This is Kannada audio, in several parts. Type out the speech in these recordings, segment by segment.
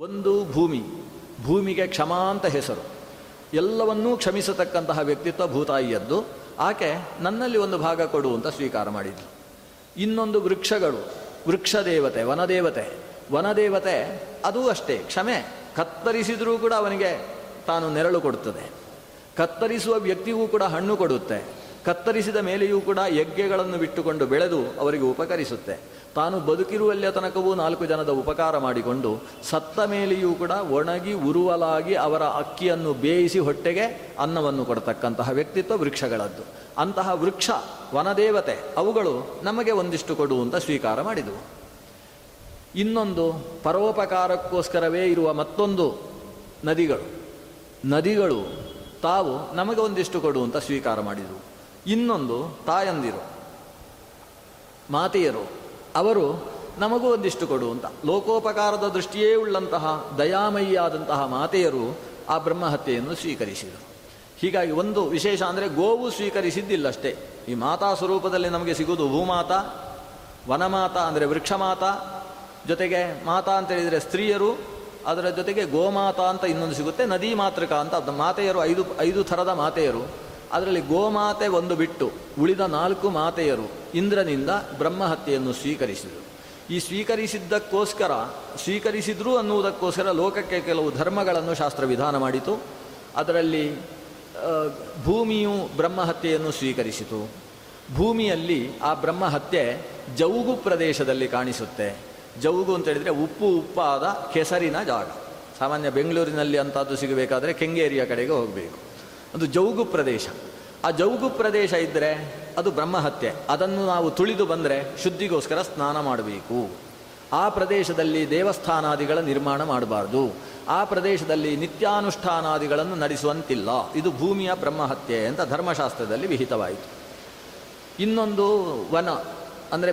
ಒಂದು ಭೂಮಿ, ಭೂಮಿಗೆ ಕ್ಷಮಾ ಅಂತ ಹೆಸರು. ಎಲ್ಲವನ್ನೂ ಕ್ಷಮಿಸತಕ್ಕಂತಹ ವ್ಯಕ್ತಿತ್ವ ಭೂತಾಯಿಯದ್ದು. ಆಕೆ ನನ್ನಲ್ಲಿ ಒಂದು ಭಾಗ ಕೊಡು ಅಂತ ಸ್ವೀಕಾರ ಮಾಡಿದ್ಲು. ಇನ್ನೊಂದು ವೃಕ್ಷಗಳು ವೃಕ್ಷ ದೇವತೆ ವನದೇವತೆ. ವನದೇವತೆ ಅದೂ ಅಷ್ಟೇ, ಕ್ಷಮೆ ಕತ್ತರಿಸಿದರೂ ಕೂಡ ಅವನಿಗೆ ತಾನು ನೆರಳು ಕೊಡುತ್ತದೆ. ಕತ್ತರಿಸುವ ವ್ಯಕ್ತಿಗೂ ಕೂಡ ಹಣ್ಣು ಕೊಡುತ್ತೆ. ಕತ್ತರಿಸಿದ ಮೇಲೆಯೂ ಕೂಡ ಯಜ್ಞಗಳನ್ನು ಬಿಟ್ಟುಕೊಂಡು ಬೆಳೆದು ಅವರಿಗೆ ಉಪಕರಿಸುತ್ತೆ. ತಾನು ಬದುಕಿರುವಲ್ಲಿಯ ತನಕವೂ ನಾಲ್ಕು ಜನದ ಉಪಕಾರ ಮಾಡಿಕೊಂಡು ಸತ್ತ ಮೇಲೆಯೂ ಕೂಡ ಒಣಗಿ ಉರುವಲಾಗಿ ಅವರ ಅಕ್ಕಿಯನ್ನು ಬೇಯಿಸಿ ಹೊಟ್ಟೆಗೆ ಅನ್ನವನ್ನು ಕೊಡತಕ್ಕಂತಹ ವ್ಯಕ್ತಿತ್ವ ವೃಕ್ಷಗಳದ್ದು. ಅಂತಹ ವೃಕ್ಷ, ವನದೇವತೆ ಅವುಗಳು ನಮಗೆ ಒಂದಿಷ್ಟು ಕೊಡು ಅಂತ ಸ್ವೀಕಾರ ಮಾಡಿದವು. ಇನ್ನೊಂದು ಪರೋಪಕಾರಕ್ಕೋಸ್ಕರವೇ ಇರುವ ಮತ್ತೊಂದು ನದಿಗಳು. ನದಿಗಳು ತಾವು ನಮಗೆ ಒಂದಿಷ್ಟು ಕೊಡು ಅಂತ ಸ್ವೀಕಾರ ಮಾಡಿದವು. ಇನ್ನೊಂದು ತಾಯಂದಿರು, ಮಾತೆಯರು, ಅವರು ನಮಗೂ ಒಂದಿಷ್ಟು ಕೊಡು ಅಂತ. ಲೋಕೋಪಕಾರದ ದೃಷ್ಟಿಯೇ ಉಳ್ಳಂತಹ ದಯಾಮಯಿಯಾದಂತಹ ಮಾತೆಯರು ಆ ಬ್ರಹ್ಮಹತ್ಯೆಯನ್ನು ಸ್ವೀಕರಿಸಿದರು. ಹೀಗಾಗಿ ಒಂದು ವಿಶೇಷ ಅಂದರೆ ಗೋವು ಸ್ವೀಕರಿಸಿದ್ದಿಲ್ಲಷ್ಟೇ. ಈ ಮಾತಾ ಸ್ವರೂಪದಲ್ಲಿ ನಮಗೆ ಸಿಗುವುದು ಭೂಮಾತ, ವನಮಾತ ಅಂದರೆ ವೃಕ್ಷಮಾತ, ಜೊತೆಗೆ ಮಾತಾ ಅಂತ ಹೇಳಿದರೆ ಸ್ತ್ರೀಯರು, ಅದರ ಜೊತೆಗೆ ಗೋಮಾತಾ ಅಂತ ಇನ್ನೊಂದು ಸಿಗುತ್ತೆ, ನದಿ ಮಾತೃಕ ಅಂತ. ಮಾತೆಯರು ಐದು ಐದು ಥರದ ಮಾತೆಯರು. ಅದರಲ್ಲಿ ಗೋಮಾತೆ ಒಂದು ಬಿಟ್ಟು ಉಳಿದ ನಾಲ್ಕು ಮಾತೆಯರು ಇಂದ್ರನಿಂದ ಬ್ರಹ್ಮಹತ್ಯೆಯನ್ನು ಸ್ವೀಕರಿಸಿದರು. ಈ ಸ್ವೀಕರಿಸಿದ್ದಕ್ಕೋಸ್ಕರ, ಸ್ವೀಕರಿಸಿದ್ರು ಅನ್ನುವುದಕ್ಕೋಸ್ಕರ ಲೋಕಕ್ಕೆ ಕೆಲವು ಧರ್ಮಗಳನ್ನು ಶಾಸ್ತ್ರ ವಿಧಾನ ಮಾಡಿತು. ಅದರಲ್ಲಿ ಭೂಮಿಯು ಬ್ರಹ್ಮಹತ್ಯೆಯನ್ನು ಸ್ವೀಕರಿಸಿತು. ಭೂಮಿಯಲ್ಲಿ ಆ ಬ್ರಹ್ಮಹತ್ಯೆ ಜೌಗು ಪ್ರದೇಶದಲ್ಲಿ ಕಾಣಿಸುತ್ತೆ. ಜೌಗು ಅಂತ ಹೇಳಿದರೆ ಉಪ್ಪು ಉಪ್ಪಾದ ಕೆಸರಿನ ಜಾಗ. ಸಾಮಾನ್ಯ ಬೆಂಗಳೂರಿನಲ್ಲಿ ಅಂಥದ್ದು ಸಿಗಬೇಕಾದ್ರೆ ಕೆಂಗೇರಿಯ ಕಡೆಗೆ ಹೋಗಬೇಕು. ಅದು ಜೌಗು ಪ್ರದೇಶ. ಆ ಜೌಗು ಪ್ರದೇಶ ಇದ್ದರೆ ಅದು ಬ್ರಹ್ಮಹತ್ಯೆ. ಅದನ್ನು ನಾವು ತುಳಿದು ಬಂದರೆ ಶುದ್ಧಿಗೋಸ್ಕರ ಸ್ನಾನ ಮಾಡಬೇಕು. ಆ ಪ್ರದೇಶದಲ್ಲಿ ದೇವಸ್ಥಾನಾದಿಗಳ ನಿರ್ಮಾಣ ಮಾಡಬಾರ್ದು. ಆ ಪ್ರದೇಶದಲ್ಲಿ ನಿತ್ಯಾನುಷ್ಠಾನಾದಿಗಳನ್ನು ನಡೆಸುವಂತಿಲ್ಲ. ಇದು ಭೂಮಿಯ ಬ್ರಹ್ಮಹತ್ಯೆ ಅಂತ ಧರ್ಮಶಾಸ್ತ್ರದಲ್ಲಿ ವಿಹಿತವಾಯಿತು. ಇನ್ನೊಂದು ವನ, ಅಂದರೆ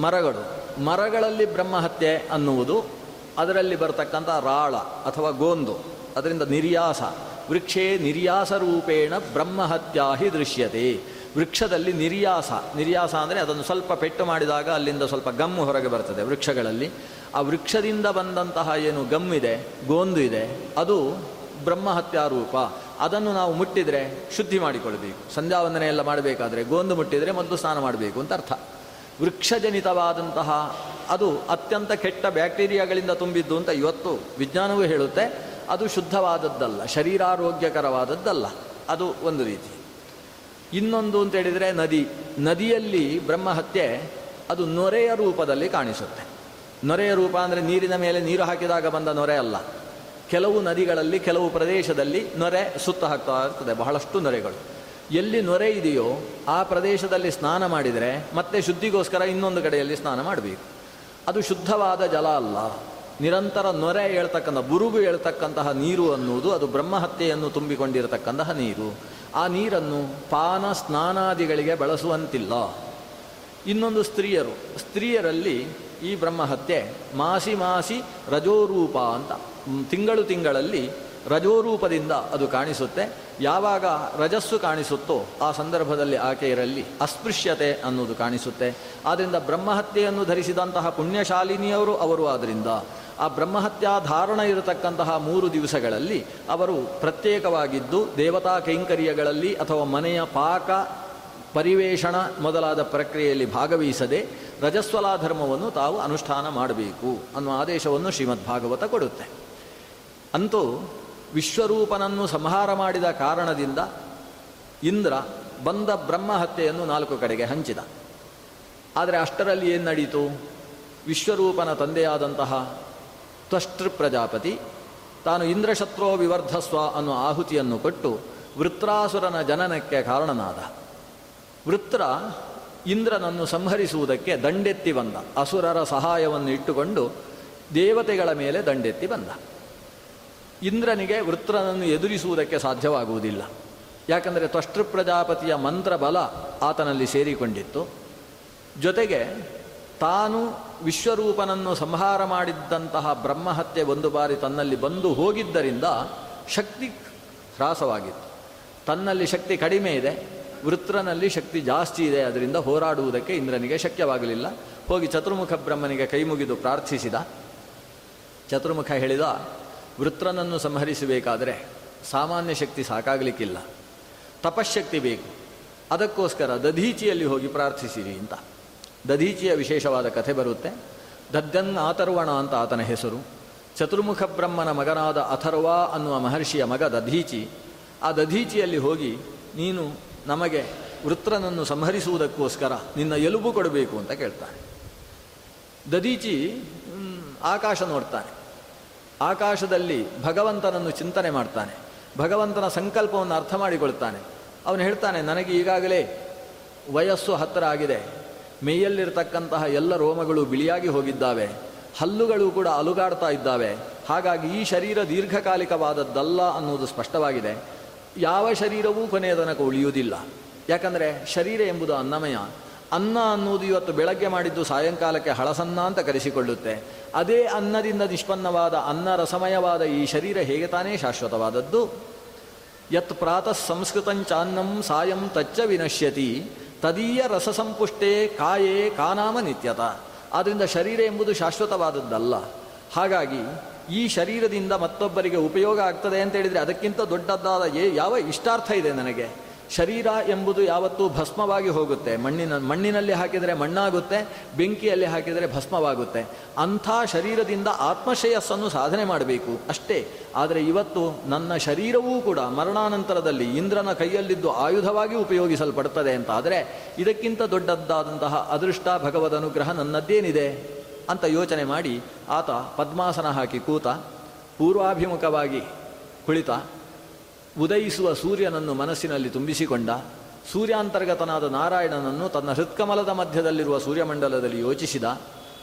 ಮರಗಳು. ಮರಗಳಲ್ಲಿ ಬ್ರಹ್ಮಹತ್ಯೆ ಅನ್ನುವುದು ಅದರಲ್ಲಿ ಬರತಕ್ಕಂಥ ರಾಳ ಅಥವಾ ಗೋಂದು. ಅದರಿಂದ ನಿರ್ಯಾಸ. ವೃಕ್ಷೇ ನಿರ್ಯಾಸ ರೂಪೇಣ ಬ್ರಹ್ಮಹತ್ಯಾಹಿ ದೃಶ್ಯತೆ. ವೃಕ್ಷದಲ್ಲಿ ನಿರ್ಯಾಸ ನಿರ್ಯಾಸ ಅಂದರೆ ಅದನ್ನು ಸ್ವಲ್ಪ ಪೆಟ್ಟು ಮಾಡಿದಾಗ ಅಲ್ಲಿಂದ ಸ್ವಲ್ಪ ಗಮ್ಮು ಹೊರಗೆ ಬರ್ತದೆ ವೃಕ್ಷಗಳಲ್ಲಿ. ಆ ವೃಕ್ಷದಿಂದ ಬಂದಂತಹ ಏನು ಗಮ್ಮಿದೆ ಗೋಂದು ಇದೆ, ಅದು ಬ್ರಹ್ಮಹತ್ಯಾ ರೂಪ. ಅದನ್ನು ನಾವು ಮುಟ್ಟಿದರೆ ಶುದ್ಧಿ ಮಾಡಿಕೊಳ್ಬೇಕು. ಸಂಧ್ಯಾ ವಂದನೆ ಎಲ್ಲ ಮಾಡಬೇಕಾದ್ರೆ ಗೋಂದು ಮುಟ್ಟಿದರೆ ಮೊದಲು ಸ್ನಾನ ಮಾಡಬೇಕು ಅಂತ ಅರ್ಥ. ವೃಕ್ಷಜನಿತವಾದಂತಹ ಅದು ಅತ್ಯಂತ ಕೆಟ್ಟ ಬ್ಯಾಕ್ಟೀರಿಯಾಗಳಿಂದ ತುಂಬಿದ್ದು ಅಂತ ಇವತ್ತು ವಿಜ್ಞಾನವೂ ಹೇಳುತ್ತೆ. ಅದು ಶುದ್ಧವಾದದ್ದಲ್ಲ, ಶರೀರಾರೋಗ್ಯಕರವಾದದ್ದಲ್ಲ, ಅದು ಒಂದು ರೀತಿ. ಇನ್ನೊಂದು ಅಂತ ಹೇಳಿದರೆ ನದಿ. ನದಿಯಲ್ಲಿ ಬ್ರಹ್ಮಹತ್ಯೆ ಅದು ನೊರೆಯ ರೂಪದಲ್ಲಿ ಕಾಣಿಸುತ್ತೆ. ನೊರೆಯ ರೂಪ ಅಂದರೆ ನೀರಿನ ಮೇಲೆ ನೀರು ಹಾಕಿದಾಗ ಬಂದ ನೊರೆ ಅಲ್ಲ. ಕೆಲವು ನದಿಗಳಲ್ಲಿ, ಕೆಲವು ಪ್ರದೇಶದಲ್ಲಿ ನೊರೆ ಸುತ್ತ ಹಾಕ್ತಾ ಇರ್ತದೆ, ಬಹಳಷ್ಟು ನೊರೆಗಳು. ಎಲ್ಲಿ ನೊರೆ ಇದೆಯೋ ಆ ಪ್ರದೇಶದಲ್ಲಿ ಸ್ನಾನ ಮಾಡಿದರೆ ಮತ್ತೆ ಶುದ್ಧಿಗೋಸ್ಕರ ಇನ್ನೊಂದು ಕಡೆಯಲ್ಲಿ ಸ್ನಾನ ಮಾಡಬೇಕು. ಅದು ಶುದ್ಧವಾದ ಜಲ ಅಲ್ಲ. ನಿರಂತರ ನೊರೆ ಹೇಳ್ತಕ್ಕಂಥ, ಬುರುಗು ಹೇಳ್ತಕ್ಕಂತಹ ನೀರು ಅನ್ನುವುದು ಅದು ಬ್ರಹ್ಮಹತ್ಯೆಯನ್ನು ತುಂಬಿಕೊಂಡಿರತಕ್ಕಂತಹ ನೀರು. ಆ ನೀರನ್ನು ಪಾನ ಸ್ನಾನಾದಿಗಳಿಗೆ ಬಳಸುವಂತಿಲ್ಲ. ಇನ್ನೊಂದು ಸ್ತ್ರೀಯರು, ಸ್ತ್ರೀಯರಲ್ಲಿ ಈ ಬ್ರಹ್ಮಹತ್ಯೆ ಮಾಸಿ ಮಾಸಿ ರಜೋರೂಪ ಅಂತ ತಿಂಗಳು ತಿಂಗಳಲ್ಲಿ ರಜೋರೂಪದಿಂದ ಅದು ಕಾಣಿಸುತ್ತೆ. ಯಾವಾಗ ರಜಸ್ಸು ಕಾಣಿಸುತ್ತೋ ಆ ಸಂದರ್ಭದಲ್ಲಿ ಆಕೆಯರಲ್ಲಿ ಅಸ್ಪೃಶ್ಯತೆ ಅನ್ನೋದು ಕಾಣಿಸುತ್ತೆ. ಆದ್ದರಿಂದ ಬ್ರಹ್ಮಹತ್ಯೆಯನ್ನು ಧರಿಸಿದಂತಹ ಪುಣ್ಯಶಾಲಿನಿಯವರು ಅವರು ಆದ್ದರಿಂದ ಆ ಬ್ರಹ್ಮಹತ್ಯಾ ಧಾರಣ ಇರತಕ್ಕಂತಹ ಮೂರು ದಿವಸಗಳಲ್ಲಿ ಅವರು ಪ್ರತ್ಯೇಕವಾಗಿದ್ದು ದೇವತಾ ಕೈಂಕರ್ಯಗಳಲ್ಲಿ ಅಥವಾ ಮನೆಯ ಪಾಕ ಪರಿವೇಷಣ ಮೊದಲಾದ ಪ್ರಕ್ರಿಯೆಯಲ್ಲಿ ಭಾಗವಹಿಸದೆ ರಜಸ್ವಲಾ ಧರ್ಮವನ್ನು ತಾವು ಅನುಷ್ಠಾನ ಮಾಡಬೇಕು ಅನ್ನುವ ಆದೇಶವನ್ನು ಶ್ರೀಮದ್ ಭಾಗವತ ಕೊಡುತ್ತೆ. ಅಂತೂ ವಿಶ್ವರೂಪನನ್ನು ಸಂಹಾರ ಮಾಡಿದ ಕಾರಣದಿಂದ ಇಂದ್ರ ಬಂದ ಬ್ರಹ್ಮಹತ್ಯೆಯನ್ನು ನಾಲ್ಕು ಕಡೆಗೆ ಹಂಚಿದ. ಆದರೆ ಅಷ್ಟರಲ್ಲಿ ಏನು ನಡೀತು? ವಿಶ್ವರೂಪನ ತಂದೆಯಾದಂತಹ ತ್ವಷ್ಟೃ ಪ್ರಜಾಪತಿ. ತಾನು ಇಂದ್ರಶತ್ರೋ ವಿವರ್ಧಸ್ವ ಅನ್ನುವ ಆಹುತಿಯನ್ನು ಕೊಟ್ಟು ವೃತ್ರಾಸುರನ ಜನನಕ್ಕೆ ಕಾರಣನಾದ. ವೃತ್ರ ಇಂದ್ರನನ್ನು ಸಂಹರಿಸುವುದಕ್ಕೆ ದಂಡೆತ್ತಿ ಬಂದ. ಅಸುರರ ಸಹಾಯವನ್ನು ಇಟ್ಟುಕೊಂಡು ದೇವತೆಗಳ ಮೇಲೆ ದಂಡೆತ್ತಿ ಬಂದ. ಇಂದ್ರನಿಗೆ ವೃತ್ರನನ್ನು ಎದುರಿಸುವುದಕ್ಕೆ ಸಾಧ್ಯವಾಗುವುದಿಲ್ಲ. ಯಾಕಂದರೆ ತ್ವಷ್ಟೃ ಪ್ರಜಾಪತಿಯ ಮಂತ್ರ ಬಲ ಆತನಲ್ಲಿ ಸೇರಿಕೊಂಡಿತ್ತು. ಜೊತೆಗೆ ತಾನು ವಿಶ್ವರೂಪನನ್ನು ಸಂಹಾರ ಮಾಡಿದ್ದಂತಹ ಬ್ರಹ್ಮಹತ್ಯೆ ಒಂದು ಬಾರಿ ತನ್ನಲ್ಲಿ ಬಂದು ಹೋಗಿದ್ದರಿಂದ ಶಕ್ತಿ ಹ್ರಾಸವಾಗಿತ್ತು. ತನ್ನಲ್ಲಿ ಶಕ್ತಿ ಕಡಿಮೆ ಇದೆ, ವೃತ್ರನಲ್ಲಿ ಶಕ್ತಿ ಜಾಸ್ತಿ ಇದೆ, ಅದರಿಂದ ಹೋರಾಡುವುದಕ್ಕೆ ಇಂದ್ರನಿಗೆ ಶಕ್ಯವಾಗಲಿಲ್ಲ. ಹೋಗಿ ಚತುರ್ಮುಖ ಬ್ರಹ್ಮನಿಗೆ ಕೈ ಮುಗಿದು ಪ್ರಾರ್ಥಿಸಿದ. ಚತುರ್ಮುಖ ಹೇಳಿದ, ವೃತ್ರನನ್ನು ಸಂಹರಿಸಬೇಕಾದರೆ ಸಾಮಾನ್ಯ ಶಕ್ತಿ ಸಾಕಾಗಲಿಕ್ಕಿಲ್ಲ. ತಪಶಕ್ತಿ ಬೇಕು. ಅದಕ್ಕೋಸ್ಕರ ದಧೀಚಿಯಲ್ಲಿ ಹೋಗಿ ಪ್ರಾರ್ಥಿಸಿರಿ ಅಂತ. ದಧೀಚಿಯ ವಿಶೇಷವಾದ ಕಥೆ ಬರುತ್ತೆ. ದದ್ದನ್ ಆತರ್ವಣ ಅಂತ ಆತನ ಹೆಸರು. ಚತುರ್ಮುಖ ಬ್ರಹ್ಮನ ಮಗನಾದ ಅಥರ್ವ ಅನ್ನುವ ಮಹರ್ಷಿಯ ಮಗ ದಧೀಚಿ. ಆ ದಧೀಚಿಯಲ್ಲಿ ಹೋಗಿ, ನೀನು ನಮಗೆ ವೃತ್ರನನ್ನು ಸಂಹರಿಸುವುದಕ್ಕೋಸ್ಕರ ನಿನ್ನ ಎಲುಬು ಕೊಡಬೇಕು ಅಂತ ಕೇಳ್ತಾನೆ. ದದೀಚಿ ಆಕಾಶ ನೋಡ್ತಾನೆ. ಆಕಾಶದಲ್ಲಿ ಭಗವಂತನನ್ನು ಚಿಂತನೆ ಮಾಡ್ತಾನೆ. ಭಗವಂತನ ಸಂಕಲ್ಪವನ್ನು ಅರ್ಥ ಮಾಡಿಕೊಳ್ತಾನೆ. ಅವನು ಹೇಳ್ತಾನೆ, ನನಗೆ ಈಗಾಗಲೇ ವಯಸ್ಸು ಹತ್ತಿರ ಆಗಿದೆ. ಮೈಯಲ್ಲಿರ್ತಕ್ಕಂತಹ ಎಲ್ಲ ರೋಮಗಳು ಬಿಳಿಯಾಗಿ ಹೋಗಿದ್ದಾವೆ. ಹಲ್ಲುಗಳು ಕೂಡ ಅಲುಗಾಡ್ತಾ ಇದ್ದಾವೆ. ಹಾಗಾಗಿ ಈ ಶರೀರ ದೀರ್ಘಕಾಲಿಕವಾದದ್ದಲ್ಲ ಅನ್ನುವುದು ಸ್ಪಷ್ಟವಾಗಿದೆ. ಯಾವ ಶರೀರವೂ ಕೊನೆಯ ತನಕ ಉಳಿಯುವುದಿಲ್ಲ. ಯಾಕಂದರೆ ಶರೀರ ಎಂಬುದು ಅನ್ನಮಯ. ಅನ್ನ ಅನ್ನುವುದು ಇವತ್ತು ಬೆಳಗ್ಗೆ ಮಾಡಿದ್ದು ಸಾಯಂಕಾಲಕ್ಕೆ ಹಳಸನ್ನ ಅಂತ ಕರೆಸಿಕೊಳ್ಳುತ್ತೆ. ಅದೇ ಅನ್ನದಿಂದ ನಿಷ್ಪನ್ನವಾದ ಅನ್ನ ರಸಮಯವಾದ ಈ ಶರೀರ ಹೇಗೆ ತಾನೇ ಶಾಶ್ವತವಾದದ್ದು? ಯತ್ ಪ್ರಾತಃ ಸಂಸ್ಕೃತಂಚಾನ್ನಂ ಸಾಯಂ ತಚ್ಚ ವಿನಶ್ಯತಿ. ತದೀಯ ರಸಸಂಪುಷ್ಟೇ ಕಾಯೇ ಕಾನಾಮ ನಿತ್ಯತ. ಆದ್ದರಿಂದ ಶರೀರ ಎಂಬುದು ಶಾಶ್ವತವಾದದ್ದಲ್ಲ. ಹಾಗಾಗಿ ಈ ಶರೀರದಿಂದ ಮತ್ತೊಬ್ಬರಿಗೆ ಉಪಯೋಗ ಆಗ್ತದೆ ಅಂತ ಹೇಳಿದರೆ ಅದಕ್ಕಿಂತ ದೊಡ್ಡದಾದ ಯಾವ ಇಷ್ಟಾರ್ಥ ಇದೆ ನನಗೆ. ಶರೀರ ಎಂಬುದು ಯಾವತ್ತೂ ಭಸ್ಮವಾಗಿ ಹೋಗುತ್ತೆ. ಮಣ್ಣಿನ, ಮಣ್ಣಿನಲ್ಲಿ ಹಾಕಿದರೆ ಮಣ್ಣಾಗುತ್ತೆ, ಬೆಂಕಿಯಲ್ಲಿ ಹಾಕಿದರೆ ಭಸ್ಮವಾಗುತ್ತೆ. ಅಂಥ ಶರೀರದಿಂದ ಆತ್ಮಶ್ರೇಯಸ್ಸನ್ನು ಸಾಧನೆ ಮಾಡಬೇಕು ಅಷ್ಟೇ. ಆದರೆ ಇವತ್ತು ನನ್ನ ಶರೀರವೂ ಕೂಡ ಮರಣಾನಂತರದಲ್ಲಿ ಇಂದ್ರನ ಕೈಯಲ್ಲಿದ್ದು ಆಯುಧವಾಗಿ ಉಪಯೋಗಿಸಲ್ಪಡುತ್ತದೆ ಅಂತ ಆದರೆ ಇದಕ್ಕಿಂತ ದೊಡ್ಡದಾದಂತಹ ಅದೃಷ್ಟ ಭಗವದ್ ಅನುಗ್ರಹ ನನ್ನದ್ದೇನಿದೆ ಅಂತ ಯೋಚನೆ ಮಾಡಿ ಆತ ಪದ್ಮಾಸನ ಹಾಕಿ ಕೂತ ಪೂರ್ವಾಭಿಮುಖವಾಗಿ ಕುಳಿತ ಉದಯಿಸುವ ಸೂರ್ಯನನ್ನು ಮನಸ್ಸಿನಲ್ಲಿ ತುಂಬಿಸಿಕೊಂಡ ಸೂರ್ಯಾಂತರ್ಗತನಾದ ನಾರಾಯಣನನ್ನು ತನ್ನ ಹೃತ್ಕಮಲದ ಮಧ್ಯದಲ್ಲಿರುವ ಸೂರ್ಯಮಂಡಲದಲ್ಲಿ ಯೋಚಿಸಿದ,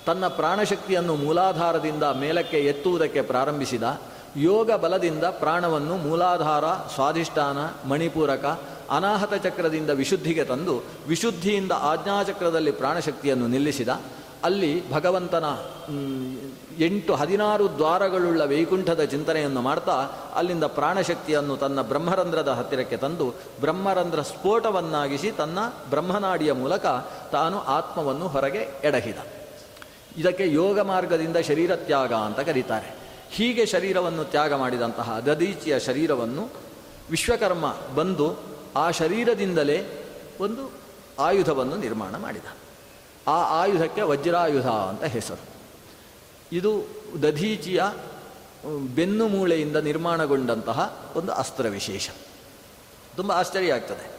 ತನ್ನ ಪ್ರಾಣಶಕ್ತಿಯನ್ನು ಮೂಲಾಧಾರದಿಂದ ಮೇಲಕ್ಕೆ ಎತ್ತುವುದಕ್ಕೆ ಪ್ರಾರಂಭಿಸಿದ, ಯೋಗ ಬಲದಿಂದ ಪ್ರಾಣವನ್ನು ಮೂಲಾಧಾರ, ಸ್ವಾಧಿಷ್ಠಾನ, ಮಣಿಪೂರಕ, ಅನಾಹತ ಚಕ್ರದಿಂದ ವಿಶುದ್ಧಿಗೆ ತಂದು ವಿಶುದ್ಧಿಯಿಂದ ಆಜ್ಞಾಚಕ್ರದಲ್ಲಿ ಪ್ರಾಣಶಕ್ತಿಯನ್ನು ನಿಲ್ಲಿಸಿದ. ಅಲ್ಲಿ ಭಗವಂತನ ಎಂಟು ಹದಿನಾರು ದ್ವಾರಗಳುಳ್ಳ ವೈಕುಂಠದ ಚಿಂತನೆಯನ್ನು ಮಾಡ್ತಾ ಅಲ್ಲಿಂದ ಪ್ರಾಣಶಕ್ತಿಯನ್ನು ತನ್ನ ಬ್ರಹ್ಮರಂಧ್ರದ ಹತ್ತಿರಕ್ಕೆ ತಂದು ಬ್ರಹ್ಮರಂಧ್ರ ಸ್ಫೋಟವನ್ನಾಗಿಸಿ ತನ್ನ ಬ್ರಹ್ಮನಾಡಿಯ ಮೂಲಕ ತಾನು ಆತ್ಮವನ್ನು ಹೊರಗೆ ಎಡಹಿದ. ಇದಕ್ಕೆ ಯೋಗ ಮಾರ್ಗದಿಂದ ಶರೀರ ತ್ಯಾಗ ಅಂತ ಕರೀತಾರೆ. ಹೀಗೆ ಶರೀರವನ್ನು ತ್ಯಾಗ ಮಾಡಿದಂತಹ ದದೀಚಿಯ ಶರೀರವನ್ನು ವಿಶ್ವಕರ್ಮ ಬಂದು ಆ ಶರೀರದಿಂದಲೇ ಒಂದು ಆಯುಧವನ್ನು ನಿರ್ಮಾಣ ಮಾಡಿದ. ಆ ಆಯುಧಕ್ಕೆ ವಜ್ರಾಯುಧ ಅಂತ ಹೆಸರು. ಇದು ದಧೀಚಿಯ ಬೆನ್ನು ಮೂಳೆಯಿಂದ ನಿರ್ಮಾಣಗೊಂಡಂತಹ ಒಂದು ಅಸ್ತ್ರ ವಿಶೇಷ ತುಂಬ ಆಶ್ಚರ್ಯ ಆಗ್ತದೆ.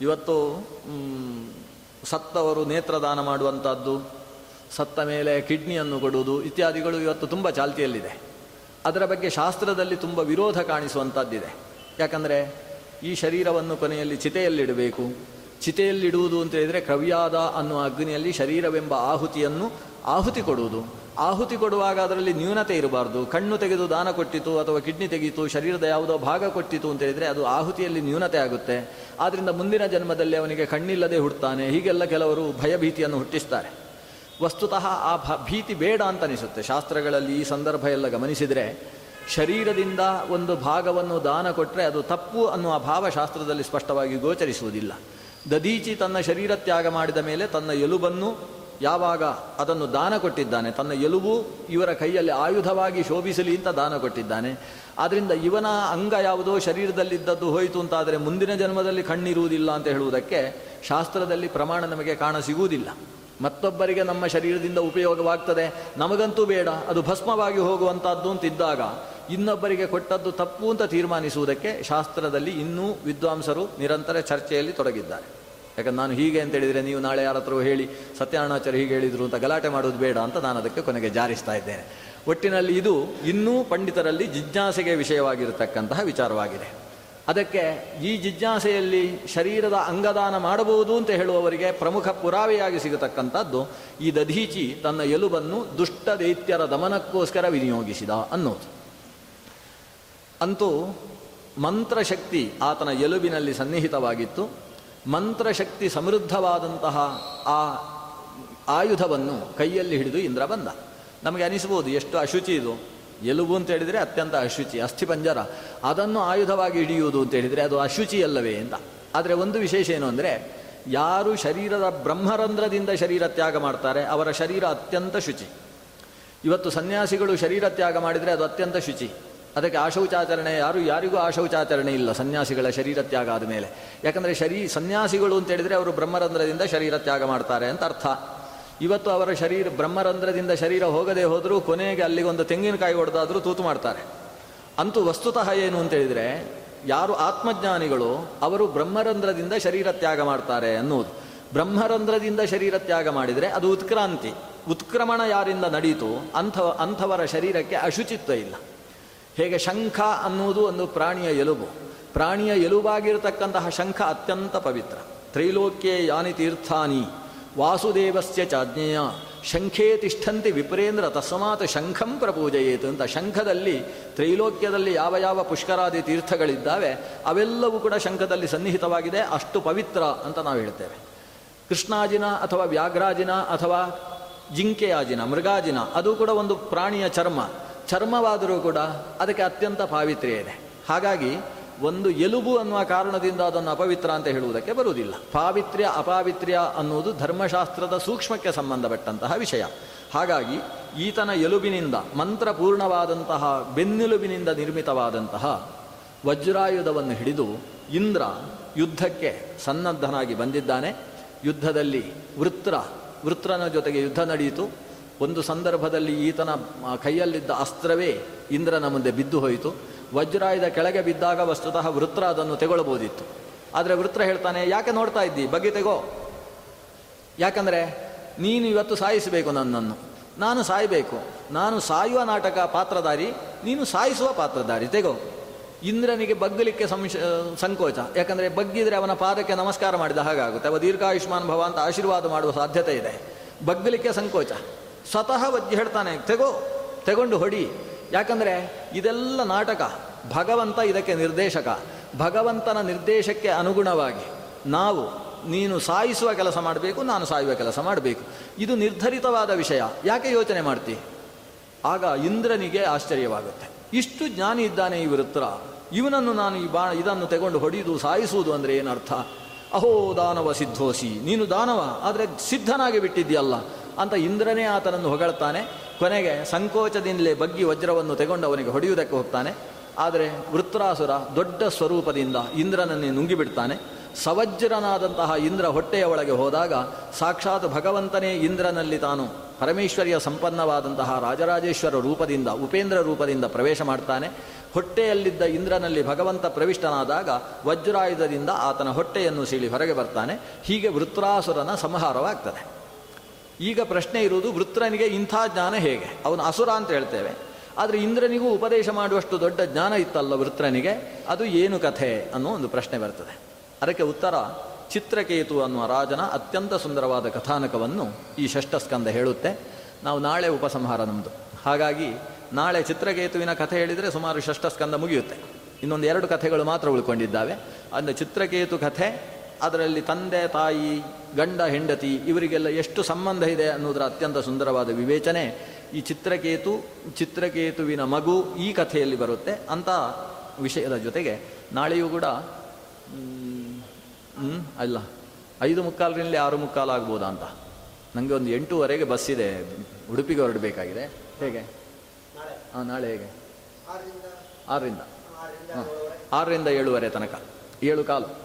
ಇವತ್ತು ಸತ್ತವರು ನೇತ್ರದಾನ ಮಾಡುವಂಥದ್ದು ಸತ್ತ ಮೇಲೆ ಕಿಡ್ನಿಯನ್ನು ಕೊಡುವುದು ಇತ್ಯಾದಿಗಳು ಇವತ್ತು ತುಂಬ ಚಾಲ್ತಿಯಲ್ಲಿದೆ. ಅದರ ಬಗ್ಗೆ ಶಾಸ್ತ್ರದಲ್ಲಿ ತುಂಬ ವಿರೋಧ ಕಾಣಿಸುವಂಥದ್ದಿದೆ ಯಾಕಂದರೆ, ಈ ಶರೀರವನ್ನು ಕೊನೆಯಲ್ಲಿ ಚಿತೆಯಲ್ಲಿಡಬೇಕು. ಚಿತೆಯಲ್ಲಿಡುವುದು ಅಂತ ಹೇಳಿದರೆ ಕವ್ಯಾದ ಅನ್ನುವ ಅಗ್ನಿಯಲ್ಲಿ ಶರೀರವೆಂಬ ಆಹುತಿಯನ್ನು ಆಹುತಿ ಕೊಡುವುದು. ಆಹುತಿ ಕೊಡುವಾಗ ಅದರಲ್ಲಿ ನ್ಯೂನತೆ ಇರಬಾರ್ದು. ಕಣ್ಣು ತೆಗೆದು ದಾನ ಕೊಟ್ಟಿತು ಅಥವಾ ಕಿಡ್ನಿ ತೆಗೆಯಿತು ಶರೀರದ ಯಾವುದೋ ಭಾಗ ಕೊಟ್ಟಿತು ಅಂತ ಹೇಳಿದರೆ ಅದು ಆಹುತಿಯಲ್ಲಿ ನ್ಯೂನತೆ ಆಗುತ್ತೆ. ಆದ್ದರಿಂದ ಮುಂದಿನ ಜನ್ಮದಲ್ಲಿ ಅವನಿಗೆ ಕಣ್ಣಿಲ್ಲದೆ ಹುಡ್ತಾನೆ. ಹೀಗೆಲ್ಲ ಕೆಲವರು ಭಯಭೀತಿಯನ್ನು ಹುಟ್ಟಿಸ್ತಾರೆ. ವಸ್ತುತಃ ಆ ಭೀತಿ ಬೇಡ ಅಂತ ಅನಿಸುತ್ತೆ. ಶಾಸ್ತ್ರಗಳಲ್ಲಿ ಈ ಸಂದರ್ಭ ಎಲ್ಲ ಗಮನಿಸಿದರೆ ಶರೀರದಿಂದ ಒಂದು ಭಾಗವನ್ನು ದಾನ ಕೊಟ್ಟರೆ ಅದು ತಪ್ಪು ಅನ್ನುವ ಭಾವ ಶಾಸ್ತ್ರದಲ್ಲಿ ಸ್ಪಷ್ಟವಾಗಿ ಗೋಚರಿಸುವುದಿಲ್ಲ. ದದೀಚಿ ತನ್ನ ಶರೀರ ತ್ಯಾಗ ಮಾಡಿದ ಮೇಲೆ ತನ್ನ ಎಲುಬನ್ನು ಯಾವಾಗ ಅದನ್ನು ದಾನ ಕೊಟ್ಟಿದ್ದಾನೆ, ತನ್ನ ಎಲುಬು ಇವರ ಕೈಯಲ್ಲಿ ಆಯುಧವಾಗಿ ಶೋಭಿಸಲಿ ಅಂತ ದಾನ ಕೊಟ್ಟಿದ್ದಾನೆ. ಆದ್ದರಿಂದ ಇವನ ಅಂಗ ಯಾವುದೋ ಶರೀರದಲ್ಲಿದ್ದದ್ದು ಹೋಯಿತು ಅಂತಾದರೆ ಮುಂದಿನ ಜನ್ಮದಲ್ಲಿ ಕಣ್ಣಿರುವುದಿಲ್ಲ ಅಂತ ಹೇಳುವುದಕ್ಕೆ ಶಾಸ್ತ್ರದಲ್ಲಿ ಪ್ರಮಾಣ ನಮಗೆ ಕಾಣ ಸಿಗುವುದಿಲ್ಲ. ಮತ್ತೊಬ್ಬರಿಗೆ ನಮ್ಮ ಶರೀರದಿಂದ ಉಪಯೋಗವಾಗ್ತದೆ. ನಮಗಂತೂ ಬೇಡ, ಅದು ಭಸ್ಮವಾಗಿ ಹೋಗುವಂಥದ್ದು ಅಂತಿದ್ದಾಗ ಇನ್ನೊಬ್ಬರಿಗೆ ಕೊಟ್ಟದ್ದು ತಪ್ಪು ಅಂತ ತೀರ್ಮಾನಿಸುವುದಕ್ಕೆ ಶಾಸ್ತ್ರದಲ್ಲಿ ಇನ್ನೂ ವಿದ್ವಾಂಸರು ನಿರಂತರ ಚರ್ಚೆಯಲ್ಲಿ ತೊಡಗಿದ್ದಾರೆ. ಯಾಕಂದ್ರೆ ನಾನು ಹೀಗೆ ಅಂತ ಹೇಳಿದರೆ ನೀವು ನಾಳೆ ಯಾರ ಹತ್ರ ಹೇಳಿ ಸತ್ಯನಾರಾಯಣಾಚಾರ್ಯ ಹೀಗೆ ಹೇಳಿದರು ಅಂತ ಗಲಾಟೆ ಮಾಡೋದು ಬೇಡ ಅಂತ ನಾನು ಅದಕ್ಕೆ ಕೊನೆಗೆ ಜಾರಿಸ್ತಾ ಇದ್ದೇನೆ. ಒಟ್ಟಿನಲ್ಲಿ ಇದು ಇನ್ನೂ ಪಂಡಿತರಲ್ಲಿ ಜಿಜ್ಞಾಸೆಗೆ ವಿಷಯವಾಗಿರತಕ್ಕಂತಹ ವಿಚಾರವಾಗಿದೆ. ಅದಕ್ಕೆ ಈ ಜಿಜ್ಞಾಸೆಯಲ್ಲಿ ಶರೀರದ ಅಂಗದಾನ ಮಾಡಬಹುದು ಅಂತ ಹೇಳುವವರಿಗೆ ಪ್ರಮುಖ ಪುರಾವೆಯಾಗಿ ಸಿಗತಕ್ಕಂಥದ್ದು ಈ ದಧೀಚಿ ತನ್ನ ಎಲುಬನ್ನು ದುಷ್ಟ ದೈತ್ಯರ ದಮನಕ್ಕೋಸ್ಕರ ವಿನಿಯೋಗಿಸಿದ ಅನ್ನೋದು. ಅಂತೂ ಮಂತ್ರಶಕ್ತಿ ಆತನ ಎಲುಬಿನಲ್ಲಿ ಸನ್ನಿಹಿತವಾಗಿತ್ತು. ಮಂತ್ರಶಕ್ತಿ ಸಮೃದ್ಧವಾದಂತಹ ಆ ಆಯುಧವನ್ನು ಕೈಯಲ್ಲಿ ಹಿಡಿದು ಇಂದ್ರ ಬಂದ. ನಮಗೆ ಅನಿಸ್ಬೋದು, ಎಷ್ಟು ಅಶುಚಿ ಇದು. ಎಲುಬು ಅಂತ ಹೇಳಿದರೆ ಅತ್ಯಂತ ಅಶುಚಿ ಅಸ್ಥಿಪಂಜರ ಅದನ್ನು ಆಯುಧವಾಗಿ ಹಿಡಿಯುವುದು ಅಂತ ಹೇಳಿದರೆ ಅದು ಅಶುಚಿ ಅಲ್ಲವೇ ಅಂತ. ಆದರೆ ಒಂದು ವಿಶೇಷ ಏನು ಅಂದರೆ, ಯಾರು ಶರೀರದ ಬ್ರಹ್ಮರಂಧ್ರದಿಂದ ಶರೀರ ತ್ಯಾಗ ಮಾಡ್ತಾರೆ, ಅವರ ಶರೀರ ಅತ್ಯಂತ ಶುಚಿ. ಇವತ್ತು ಸನ್ಯಾಸಿಗಳು ಶರೀರ ತ್ಯಾಗ ಮಾಡಿದರೆ ಅದು ಅತ್ಯಂತ ಶುಚಿ. ಅದಕ್ಕೆ ಆಶೌಚಾಚರಣೆ, ಯಾರು ಯಾರಿಗೂ ಆಶೌಚಾಚರಣೆ ಇಲ್ಲ, ಸನ್ಯಾಸಿಗಳ ಶರೀರ ತ್ಯಾಗ ಆದ ಮೇಲೆ ಯಾಕಂದರೆ ಶರೀ, ಸನ್ಯಾಸಿಗಳು ಅಂತ ಹೇಳಿದರೆ ಅವರು ಬ್ರಹ್ಮರಂಧ್ರದಿಂದ ಶರೀರ ತ್ಯಾಗ ಮಾಡ್ತಾರೆ ಅಂತ ಅರ್ಥ. ಇವತ್ತು ಅವರ ಶರೀರ, ಬ್ರಹ್ಮರಂಧ್ರದಿಂದ ಶರೀರ ಹೋಗದೆ ಹೋದರೂ ಕೊನೆಗೆ ಅಲ್ಲಿಗೊಂದು ತೆಂಗಿನಕಾಯಿ ಹೊಡೆದಾದರೂ ತೂತು ಮಾಡ್ತಾರೆ. ಅಂತೂ ವಸ್ತುತಃ ಏನು ಅಂತ ಹೇಳಿದರೆ, ಯಾರು ಆತ್ಮಜ್ಞಾನಿಗಳು, ಅವರು ಬ್ರಹ್ಮರಂಧ್ರದಿಂದ ಶರೀರ ತ್ಯಾಗ ಮಾಡ್ತಾರೆ ಅನ್ನುವುದು. ಬ್ರಹ್ಮರಂಧ್ರದಿಂದ ಶರೀರ ತ್ಯಾಗ ಮಾಡಿದರೆ ಅದು ಉತ್ಕ್ರಾಂತಿ. ಉತ್ಕ್ರಮಣ ಯಾರಿಂದ ನಡೀತು ಅಂಥ ಅಂಥವರ ಶರೀರಕ್ಕೆ ಅಶುಚಿತ್ವ ಇಲ್ಲ. ಹೇಗೆ ಶಂಖ ಅನ್ನುವುದು ಒಂದು ಪ್ರಾಣಿಯ ಎಲುಬು. ಪ್ರಾಣಿಯ ಎಲುಬಾಗಿರತಕ್ಕಂತಹ ಶಂಖ ಅತ್ಯಂತ ಪವಿತ್ರ. ತ್ರೈಲೋಕ್ಯೆ ಯಾನಿ ತೀರ್ಥಾನಿ, ವಾಸುದೇವಸ್ಯ ಚಾಜ್ಞೆಯ, ಶಂಖೇ ತಿಷ್ಠಂತಿ ವಿಪರೇಂದ್ರ ತಸ್ಮಾತ್ ಶಂಖಂ ಪ್ರಪೂಜಯೇತು ಅಂತ ಶಂಖದಲ್ಲಿ, ತ್ರೈಲೋಕ್ಯದಲ್ಲಿ ಯಾವ ಯಾವ ಪುಷ್ಕರಾದಿ ತೀರ್ಥಗಳಿದ್ದಾವೆ, ಅವೆಲ್ಲವೂ ಕೂಡ ಶಂಖದಲ್ಲಿ ಸನ್ನಿಹಿತವಾಗಿದೆ, ಅಷ್ಟು ಪವಿತ್ರ ಅಂತ ನಾವು ಹೇಳ್ತೇವೆ. ಕೃಷ್ಣಾಜಿನ ಅಥವಾ ವ್ಯಾಘ್ರಾಜಿನ ಅಥವಾ ಜಿಂಕೆಯಾಜಿನ, ಮೃಗಾಜಿನ, ಅದು ಕೂಡ ಒಂದು ಪ್ರಾಣಿಯ ಚರ್ಮ. ಚರ್ಮವಾದರೂ ಕೂಡ ಅದಕ್ಕೆ ಅತ್ಯಂತ ಪಾವಿತ್ರ್ಯ ಇದೆ. ಹಾಗಾಗಿ ಒಂದು ಎಲುಬು ಅನ್ನುವ ಕಾರಣದಿಂದ ಅದನ್ನು ಅಪವಿತ್ರ ಅಂತ ಹೇಳುವುದಕ್ಕೆ ಬರುವುದಿಲ್ಲ. ಪಾವಿತ್ರ್ಯ, ಅಪಾವಿತ್ರ್ಯ ಅನ್ನುವುದು ಧರ್ಮಶಾಸ್ತ್ರದ ಸೂಕ್ಷ್ಮಕ್ಕೆ ಸಂಬಂಧಪಟ್ಟಂತಹ ವಿಷಯ. ಹಾಗಾಗಿ ಈತನ ಎಲುಬಿನಿಂದ, ಮಂತ್ರಪೂರ್ಣವಾದಂತಹ ಬೆನ್ನೆಲುಬಿನಿಂದ ನಿರ್ಮಿತವಾದಂತಹ ವಜ್ರಾಯುಧವನ್ನು ಹಿಡಿದು ಇಂದ್ರ ಯುದ್ಧಕ್ಕೆ ಸನ್ನದ್ಧನಾಗಿ ಬಂದಿದ್ದಾನೆ. ಯುದ್ಧದಲ್ಲಿ ವೃತ್ರ, ವೃತ್ರನ ಜೊತೆಗೆ ಯುದ್ಧ ನಡೆಯಿತು. ಒಂದು ಸಂದರ್ಭದಲ್ಲಿ ಈತನ ಕೈಯಲ್ಲಿದ್ದ ಅಸ್ತ್ರವೇ ಇಂದ್ರನ ಮುಂದೆ ಬಿದ್ದು ಹೋಯಿತು. ವಜ್ರಾಯದ ಕೆಳಗೆ ಬಿದ್ದಾಗ ವಸ್ತುತಃ ವೃತ್ರ ಅದನ್ನು ತೆಗೊಳ್ಬೋದಿತ್ತು. ಆದರೆ ವೃತ್ರ ಹೇಳ್ತಾನೆ, ಯಾಕೆ ನೋಡ್ತಾ ಇದ್ದಿ? ಬಗ್ಗೆ ತೆಗೋ. ಯಾಕಂದರೆ, ನೀನು ಇವತ್ತು ಸಾಯಿಸಬೇಕು ನನ್ನನ್ನು. ನಾನು ಸಾಯಬೇಕು. ನಾನು ಸಾಯುವ ನಾಟಕ ಪಾತ್ರಧಾರಿ, ನೀನು ಸಾಯಿಸುವ ಪಾತ್ರಧಾರಿ, ತೆಗೋ. ಇಂದ್ರನಿಗೆ ಬಗ್ಗಲಿಕ್ಕೆ ಸಂಶ ಸಂಕೋಚ. ಯಾಕಂದರೆ, ಬಗ್ಗಿದ್ರೆ ಅವನ ಪಾದಕ್ಕೆ ನಮಸ್ಕಾರ ಮಾಡಿದ ಹಾಗಾಗುತ್ತೆ. ಅವ ದೀರ್ಘಾಯುಷ್ಮಾನ್ ಭವ ಅಂತ ಆಶೀರ್ವಾದ ಮಾಡುವ ಸಾಧ್ಯತೆ ಇದೆ. ಬಗ್ಗಲಿಕ್ಕೆ ಸಂಕೋಚ. ಸ್ವತಃ ವಜ್ಜಿ ಹೇಳ್ತಾನೆ, ತೆಗೋ, ತೆಗೊಂಡು ಹೊಡಿ. ಯಾಕಂದರೆ ಇದೆಲ್ಲ ನಾಟಕ, ಭಗವಂತ ಇದಕ್ಕೆ ನಿರ್ದೇಶಕ. ಭಗವಂತನ ನಿರ್ದೇಶಕ್ಕೆ ಅನುಗುಣವಾಗಿ ನಾವು, ನೀನು ಸಾಯಿಸುವ ಕೆಲಸ ಮಾಡಬೇಕು, ನಾನು ಸಾಯುವ ಕೆಲಸ ಮಾಡಬೇಕು. ಇದು ನಿರ್ಧರಿತವಾದ ವಿಷಯ. ಯಾಕೆ ಯೋಚನೆ ಮಾಡ್ತಿ? ಆಗ ಇಂದ್ರನಿಗೆ ಆಶ್ಚರ್ಯವಾಗುತ್ತೆ. ಇಷ್ಟು ಜ್ಞಾನಿ ಇದ್ದಾನೆ ಈ ವೃತ್ರ. ಇವನನ್ನು ನಾನು ಈ ಬಾ, ಇದನ್ನು ತಗೊಂಡು ಹೊಡೆಯುವುದು ಸಾಯಿಸುವುದು ಅಂದರೆ ಏನರ್ಥ? ಅಹೋ ದಾನವ ಸಿದ್ಧೋಸಿ, ನೀನು ದಾನವ, ಆದರೆ ಸಿದ್ಧನಾಗಿ ಬಿಟ್ಟಿದ್ಯಲ್ಲ ಅಂತ ಇಂದ್ರನೇ ಆತನನ್ನು ಹೊಗಳ್ತಾನೆ. ಕೊನೆಗೆ ಸಂಕೋಚದಿಂದಲೇ ಬಗ್ಗಿ ವಜ್ರವನ್ನು ತೆಗೊಂಡು ಅವನಿಗೆ ಹೊಡೆಯುವುದಕ್ಕೆ ಹೋಗ್ತಾನೆ. ಆದರೆ ವೃತ್ರಾಸುರ ದೊಡ್ಡ ಸ್ವರೂಪದಿಂದ ಇಂದ್ರನನ್ನೇ ನುಂಗಿಬಿಡ್ತಾನೆ. ಸವಜ್ರನಾದಂತಹ ಇಂದ್ರ ಹೊಟ್ಟೆಯ ಒಳಗೆ ಹೋದಾಗ ಸಾಕ್ಷಾತ್ ಭಗವಂತನೇ ಇಂದ್ರನಲ್ಲಿ ತಾನು ಪರಮೇಶ್ವರಿಯ ಸಂಪನ್ನವಾದಂತಹ ರಾಜರಾಜೇಶ್ವರ ರೂಪದಿಂದ, ಉಪೇಂದ್ರ ರೂಪದಿಂದ ಪ್ರವೇಶ ಮಾಡ್ತಾನೆ. ಹೊಟ್ಟೆಯಲ್ಲಿದ್ದ ಇಂದ್ರನಲ್ಲಿ ಭಗವಂತ ಪ್ರವಿಷ್ಟನಾದಾಗ ವಜ್ರಾಯುಧದಿಂದ ಆತನ ಹೊಟ್ಟೆಯನ್ನು ಸೀಳಿ ಹೊರಗೆ ಬರ್ತಾನೆ. ಹೀಗೆ ವೃತ್ರಾಸುರನ ಸಂಹಾರವಾಗ್ತದೆ. ಈಗ ಪ್ರಶ್ನೆ ಇರುವುದು ವೃತ್ರನಿಗೆ ಇಂಥ ಜ್ಞಾನ ಹೇಗೆ? ಅವನು ಅಸುರ ಅಂತ ಹೇಳ್ತೇವೆ. ಆದರೆ ಇಂದ್ರನಿಗೂ ಉಪದೇಶ ಮಾಡುವಷ್ಟು ದೊಡ್ಡ ಜ್ಞಾನ ಇತ್ತಲ್ಲ ವೃತ್ರನಿಗೆ. ಅದು ಏನು ಕಥೆ ಅನ್ನೋ ಒಂದು ಪ್ರಶ್ನೆ ಬರ್ತದೆ. ಅದಕ್ಕೆ ಉತ್ತರ, ಚಿತ್ರಕೇತು ಅನ್ನುವ ರಾಜನ ಅತ್ಯಂತ ಸುಂದರವಾದ ಕಥಾನಕವನ್ನು ಈ ಷಷ್ಠಸ್ಕಂದ ಹೇಳುತ್ತೆ. ನಾವು ನಾಳೆ ಉಪಸಂಹಾರ ನಮ್ಮದು ಹಾಗಾಗಿ ನಾಳೆ ಚಿತ್ರಕೇತುವಿನ ಕಥೆ ಹೇಳಿದರೆ ಸುಮಾರು ಷಷ್ಠಸ್ಕಂದ ಮುಗಿಯುತ್ತೆ. ಇನ್ನೊಂದು ಎರಡು ಕಥೆಗಳು ಮಾತ್ರ ಉಳ್ಕೊಂಡಿದ್ದಾವೆ. ಅಂದರೆ ಚಿತ್ರಕೇತು ಕಥೆ ಅದರಲ್ಲಿ ತಂದೆ ತಾಯಿ ಗಂಡ ಹೆಂಡತಿ ಇವರಿಗೆಲ್ಲ ಎಷ್ಟು ಸಂಬಂಧ ಇದೆ ಅನ್ನೋದರ ಅತ್ಯಂತ ಸುಂದರವಾದ ವಿವೇಚನೆ. ಈ ಚಿತ್ರಕೇತು ಚಿತ್ರಕೇತುವಿನ ಮಗು ಈ ಕಥೆಯಲ್ಲಿ ಬರುತ್ತೆ. ಅಂತ ವಿಷಯದ ಜೊತೆಗೆ ನಾಳೆಯೂ ಕೂಡ ಅಲ್ಲ ಐದು ಮುಕ್ಕಾಲರಿಂದಲೇ ಆರು ಮುಕ್ಕಾಲು ಆಗ್ಬೋದಾ ಅಂತ. ನನಗೆ ಒಂದು ಎಂಟೂವರೆಗೆ ಬಸ್ ಇದೆ. ಉಡುಪಿಗೆ ಹೊರಡಬೇಕಾಗಿದೆ. ಹೇಗೆ? ಹಾಂ ನಾಳೆ ಹೇಗೆ? ಆರರಿಂದ. ಹಾಂ ಆರರಿಂದ ಏಳುವರೆ ತನಕ. ಏಳು ಕಾಲು.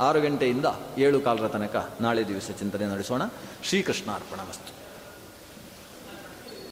ಆರು ಗಂಟೆಯಿಂದ ಏಳು ಕಾಲರ ತನಕ ನಾಳೆ ದಿವಸ ಚಿಂತನೆ ನಡೆಸೋಣ. ಶ್ರೀಕೃಷ್ಣ ವಸ್ತು.